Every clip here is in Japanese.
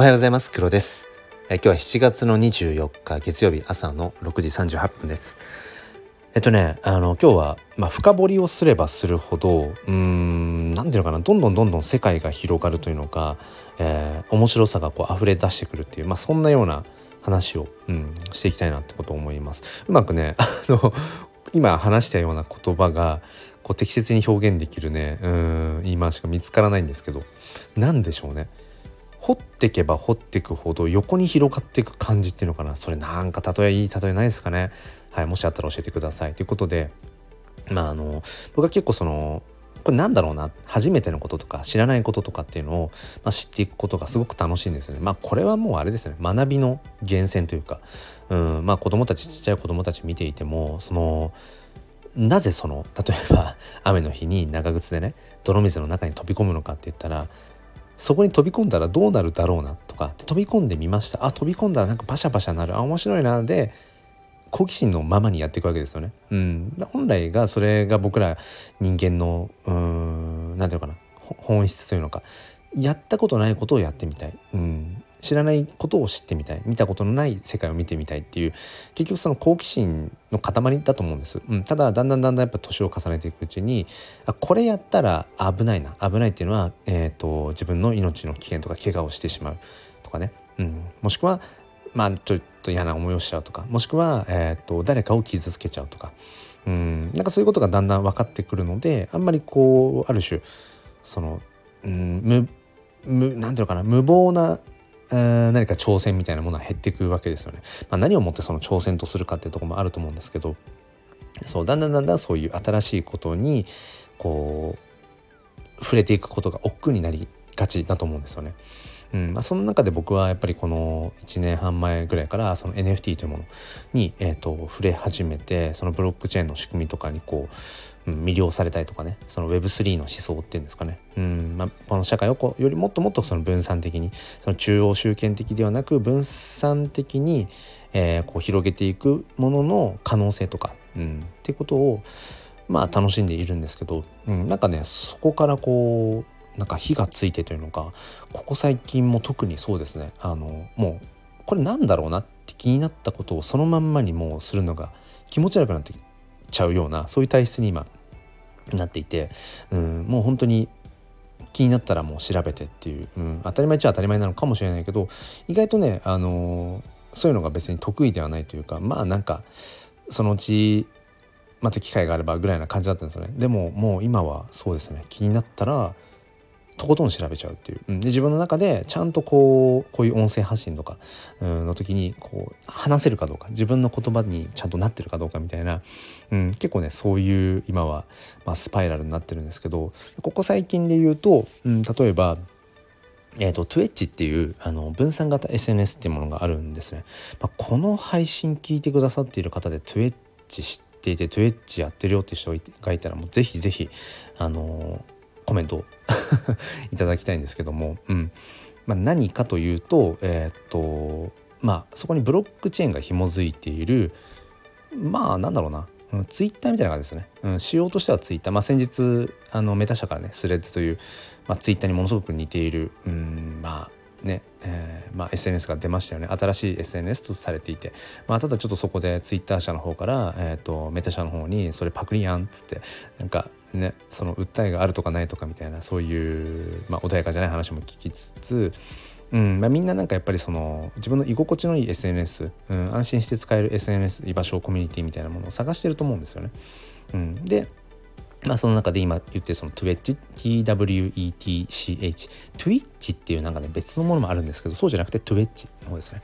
おはようございます。黒です。え今日は7月の24日月曜日朝の6時38分です。えっとねあの今日はまあ、深掘りをすればするほどうーん何ていうのかなどんどんどんどん世界が広がるというのか、えー、面白さがこう溢れ出してくるっていうまあそんなような話を、うん、していきたいなってことを思います。うまくね あの今話したような言葉がこう適切に表現できるねうん言い回しが見つからないんですけど何でしょうね。掘ってけば掘っていくほど横に広がっていく感じっていうのかな。それなんか例えいい例えないですかね。はいもしあったら教えてください。ということでまああの僕は結構そのこれなんだろうな。初めてのこととか知らないこととかっていうのを、まあ、知っていくことがすごく楽しいんですね。まあこれはもうあれですね。学びの源泉というか、うん、まあ子供たちちっちゃい子供たち見ていてもそのなぜその例えば雨の日に長靴でね泥水の中に飛び込むのかって言ったらそこに飛び込んだらどうなるだろうなとか飛び込んでみました。あ飛び込んだらなんかバシャバシャなる。あ面白いな。で好奇心のままにやっていくわけですよね。うん、本来がそれが僕ら人間のうん何て言うのかな。本質というのか。やったことないことをやってみたい、うん、知らないことを知ってみたい見たことのない世界を見てみたいっていう結局その好奇心の塊だと思うんです、うん、ただだんだんだんだんやっぱ年を重ねていくうちにあこれやったら危ないな危ないっていうのは、えーと、自分の命の危険とか怪我をしてしまうとかね、うん、もしくはまあちょっと嫌な思いをしちゃうとか。もしくは、えーと、誰かを傷つけちゃうとか、うん、なんかそういうことがだんだん分かってくるのであんまりこうある種その、うん、無無なんていうのかな無謀な何か挑戦みたいなものは減っていくわけですよね。まあ、何をもってその挑戦とするかっていうとこもあると思うんですけどそうだんだんだんだんそういう新しいことにこう触れていくことが億劫になりがちだと思うんですよね。うん。まあ、その中で僕はやっぱりこの1年半前ぐらいからその NFT というものに、えーと、触れ始めてそのブロックチェーンの仕組みとかにこう、うん、魅了されたりとかねその Web3 の思想っていうんですかね、うん。まあ、この社会をこうよりもっともっとその分散的にその中央集権的ではなく分散的に、えー、こう広げていくものの可能性とか、うん、っていうことをまあ楽しんでいるんですけど、うん、なんかねそこからこうなんか火がついてというのかここ最近も特にそうですね。あのもうこれなんだろうなって気になったことをそのまんまにもうするのが気持ち悪くなってきちゃうようなそういう体質に今なっていて、うん、もう本当に気になったらもう調べてっていう、うん、当たり前っちゃ当たり前なのかもしれないけど意外とね、あのそういうのが別に得意ではないというかまあなんかそのうちまた機会があればぐらいな感じだったんですよね。でももう今はそうですね。気になったらとことん調べちゃうっていう、うん、で自分の中でちゃんとこうこういう音声発信とか、うん、の時にこう話せるかどうか自分の言葉にちゃんとなってるかどうかみたいな、うん、結構ねそういう今は、まあ、スパイラルになってるんですけどここ最近で言うと、うん、例えばえーと、と Twitch っていうあの分散型 SNS っていうものがあるんですね。まあ、この配信聞いてくださっている方で Twitch 知っていて Twitch やってるよって人がいたらもうぜひぜひあのーコメント いただきたいんですけども、うん。まあ、何かというと,、えー、っとまあ、そこにブロックチェーンが紐づいているまあなんだろうな、うん、ツイッターみたいな感じですね、うん、仕様としてはツイッター、まあ、先日あのメタ社からねスレッズという、まあ、ツイッターにものすごく似ている、うん、まあねえーまあ、SNS が出ましたよね。新しい SNS とされていて、まあ、ただちょっとそこでツイッター社の方から、えーと、メタ社の方にそれパクリやんっつって。なんかねその訴えがあるとかないとかみたいなそういう、まあ、穏やかじゃない話も聞きつつ、うんまあ、みんななんかやっぱりその自分の居心地のいい SNS、うん、安心して使える SNS 居場所コミュニティみたいなものを探してると思うんですよね。うん、でまあその中で今言ってその Twitch T-W-E-T-C-H Twitch っていうなんかね別のものもあるんですけどそうじゃなくて Twitch の方ですね。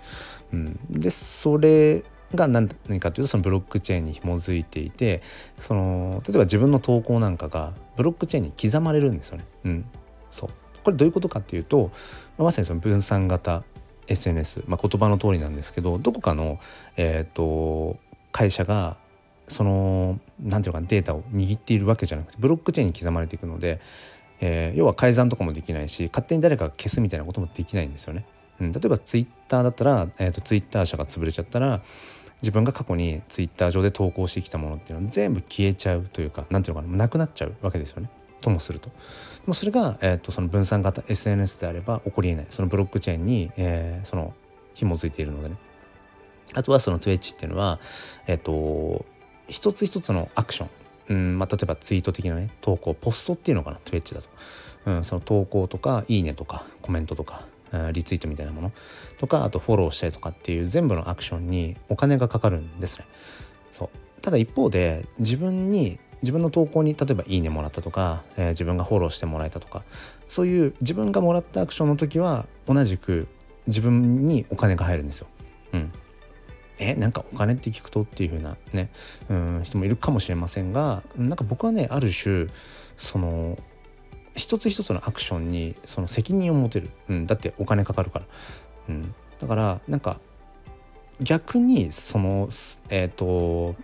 うん、でそれが何かというとそのブロックチェーンに紐づいていてその例えば自分の投稿なんかがブロックチェーンに刻まれるんですよね。うん、そうこれどういうことかっていうとまさにその分散型 SNS、まあ、言葉の通りなんですけどどこかの、えーと会社がその何ていうかデータを握っているわけじゃなくてブロックチェーンに刻まれていくので、えー、要は改ざんとかもできないし勝手に誰かが消すみたいなこともできないんですよね。うん、例えばツイッターだったら、えーと、ツイッター社が潰れちゃったら自分が過去にツイッター上で投稿してきたものっていうのは全部消えちゃうというか何ていうのかななくなっちゃうわけですよね。ともすると。でもそれが、えーと、その分散型 SNS であれば起こりえないそのブロックチェーンに、えー、その紐づいているのでね。あとはその Twitch っていうのは、えっ、と一つ一つのアクション、うんまあ、例えばツイート的なね投稿。ポストっていうのかな？Twitch だと、うん、その投稿とかいいねとかコメントとかリツイートみたいなもの。とかあとフォローしたりとかっていう全部のアクションにお金がかかるんですね。そう。ただ一方で自分に自分の投稿に例えば「いいね」もらったとか、えー、自分がフォローしてもらえたとかそういう自分がもらったアクションの時は同じく自分にお金が入るんですよ。うん、えなんかお金って聞くとっていう風なねうん人もいるかもしれませんがなんか僕はねある種その一つ一つのアクションにその責任を持てる、うん、だってお金かかるから、うん、だからなんか逆にそのえっ、ー、と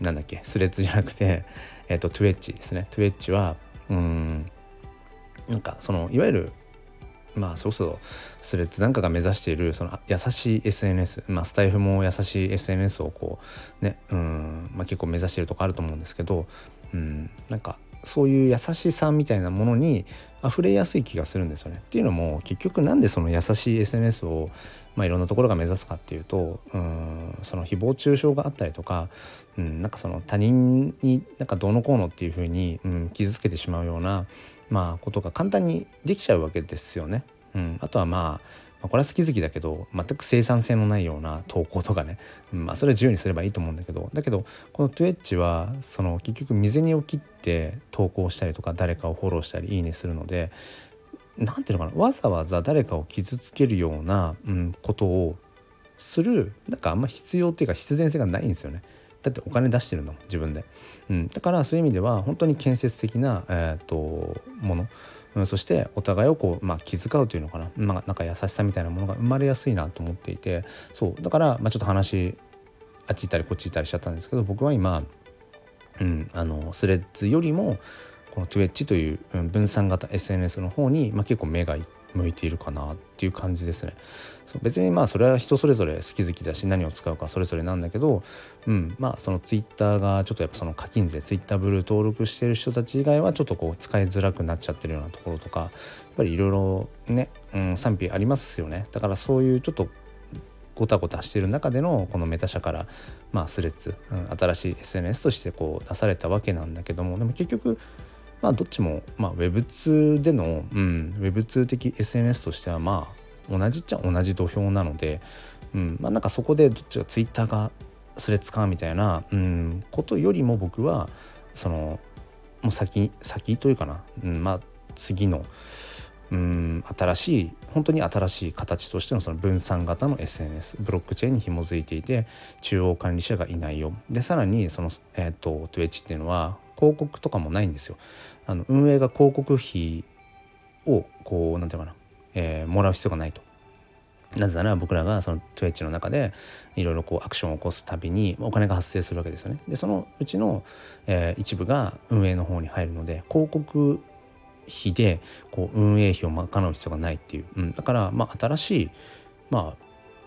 なんだっけスレッズじゃなくてえっ、ー、とトゥエッチですね。トゥエッチはうんなんかそのいわゆるまあそうそうスレッズなんかが目指しているその優しい SNS まあスタイフも優しい SNS をこうねうん、まあ、結構目指しているとこあると思うんですけどうんなんかそういう優しさみたいなものに溢れやすい気がするんですよね。っていうのも結局なんでその優しい SNS を、まあ、いろんなところが目指すかっていうとうんその誹謗中傷があったりとか、うん、なんかその他人になんかどうのこうのっていうふうに、うん、傷つけてしまうような、まあ、ことが簡単にできちゃうわけですよね。うん、あとはまあ、これは好き好きだけど全く生産性のないような投稿とかね、うん。まあ、それは自由にすればいいと思うんだけど。だけどこの Twitch はその結局未然を切って投稿したりとか誰かをフォローしたりいいねするので何ていうのかな。わざわざ誰かを傷つけるような、うん、ことをするなんかあんま必要っていうか必然性がないんですよね。だってお金出してるんだもん自分で、うん、だからそういう意味では本当に建設的な、えーともの。うん、そしてお互いをこう、まあ、気遣うというのかな,、まあ、なんか優しさみたいなものが生まれやすいなと思っていて。そう。だから、まあ、ちょっと話あっち行ったりこっち行ったりしちゃったんですけど僕は今、うん、あのスレッズよりもこの Twitch という分散型 SNS の方に、まあ、結構目がいって向いているかなっていう感じですね。そう別にまあそれは人それぞれ好き好きだし何を使うかそれぞれなんだけど、うん、まあそのツイッターがちょっとやっぱその課金税ツイッターブルー登録してる人たち以外はちょっとこう使いづらくなっちゃってるようなところとかやっぱりいろいろね、うん、賛否ありますよね。だからそういうちょっとごたごたしてる中でのこのメタ社から、まあ、スレッズ、うん、新しい SNS としてこう出されたわけなんだけどもでも結局まあどっちも、まあ、Web2 での、うん、Web2 的 SNS としてはまあ同じっちゃ同じ土俵なので、うんまあ、なんかそこでどっちが Twitter がスレッズかみたいな、うん、ことよりも僕はそのもう先先というかな、うん、まあ次のうん新しい本当に新しい形としてのその分散型の SNS ブロックチェーンに紐づいていて中央管理者がいないよ。でさらにその、えーと、と Twitch っていうのは広告とかもないんですよ。あの運営が広告費をこう何て言うかな、えー、もらう必要がないと。なぜなら僕らがその Twitch の中でいろいろこうアクションを起こすたびにお金が発生するわけですよね。でそのうちの、えー、一部が運営の方に入るので広告費でこう運営費を賄う必要がないっていう、うん、だからまあ新しいまあ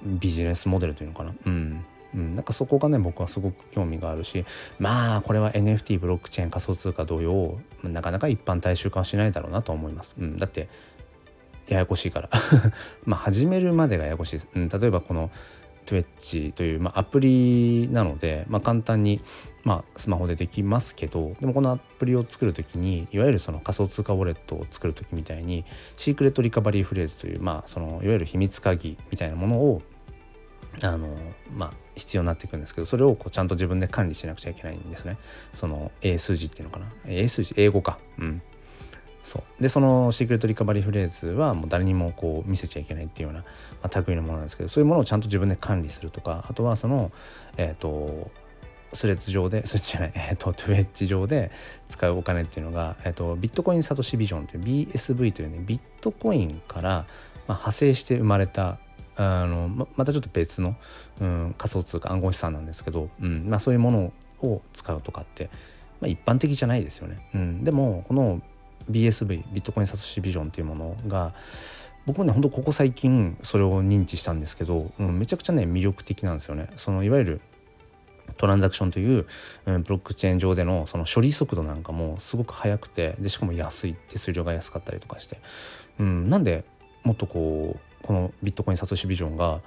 ビジネスモデルというのかな、うん、うん、なんかそこがね僕はすごく興味があるしまあこれは NFT ブロックチェーン仮想通貨同様なかなか一般大衆化はしないだろうなと思います、うん、だってややこしいから。まあ始めるまでがややこしいです、うん、例えばこの Twitch という、まあ、アプリなので、まあ、簡単に、まあ、スマホでできますけどでもこのアプリを作る時にいわゆるその仮想通貨ウォレットを作る時みたいにシークレットリカバリーフレーズという、まあ、そのいわゆる秘密鍵みたいなものをあのまあ必要になっていくんですけどそれをこうちゃんと自分で管理しなくちゃいけないんですね。その英数字っていうのかな。英数字英語か。うん。そう。でそのシークレットリカバリーフレーズはもう誰にもこう見せちゃいけないっていうような、まあ、類のものなんですけどそういうものをちゃんと自分で管理するとかあとはそのえっ、ー、とスレッズ上で スレッズじゃないえっ、ー、とトゥエッジ上で使うお金っていうのが、えーと、ビットコインサトシビジョンという BSV というねビットコインから、まあ、派生して生まれたあのままたちょっと別の、うん、仮想通貨暗号資産なんですけど、うんまあ、そういうものを使うとかって、まあ、一般的じゃないですよね。うん、でもこの BSV ビットコインサトシビジョンっていうものが僕もねほんとここ最近それを認知したんですけど、うん、めちゃくちゃね魅力的なんですよね。そのいわゆるトランザクションという、うん、ブロックチェーン上でのその処理速度なんかもすごく速くてでしかも安い手数料が安かったりとかして、うん、なんでもっとこうこのビットコインサトシビジョンが、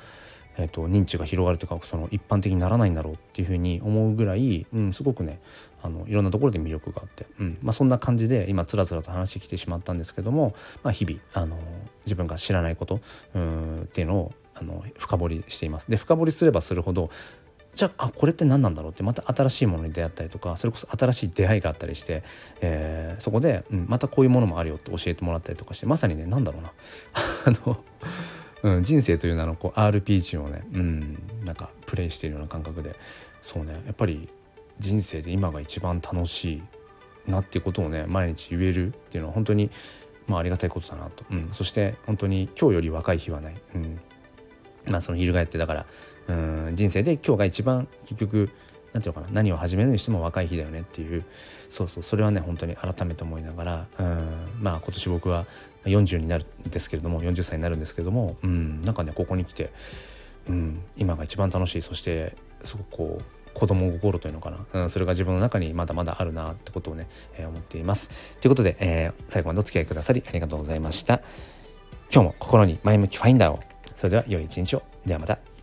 えーと、認知が広がるというかその一般的にならないんだろうっていうふうに思うぐらい、うん、すごくねあのいろんなところで魅力があって、うんまあ、そんな感じで今つらつらと話してきてしまったんですけども、まあ、日々あの自分が知らないことうんっていうのをあの深掘りしています。で深掘りすればするほどじゃあこれって何なんだろうってまた新しいものに出会ったりとかそれこそ新しい出会いがあったりして、えー、そこで、うん、またこういうものもあるよって教えてもらったりとかしてまさにね何だろうな。あの、うん、人生という名のこう RPG をね、うん、なんかプレイしているような感覚で。そうねやっぱり人生で今が一番楽しいなっていうことをね毎日言えるっていうのは本当にまあありがたいことだなと、うん、そして本当に今日より若い日はない、うん、まあその翻ってだからうん人生で今日が一番結局何て言うかな何を始めるにしても若い日だよねっていうそうそうそれはね本当に改めて思いながらうんまあ今年僕は40になるんですけれども40歳になるんですけれどもうんなんかねここに来てうん今が一番楽しいそしてすごくこう子供心というのかな、うん、それが自分の中にまだまだあるなってことをね、えー、思っています。ということで、えー、最後までお付き合いくださりありがとうございました。今日も心に前向きファインダーを。それでは良い一日を。ではまた。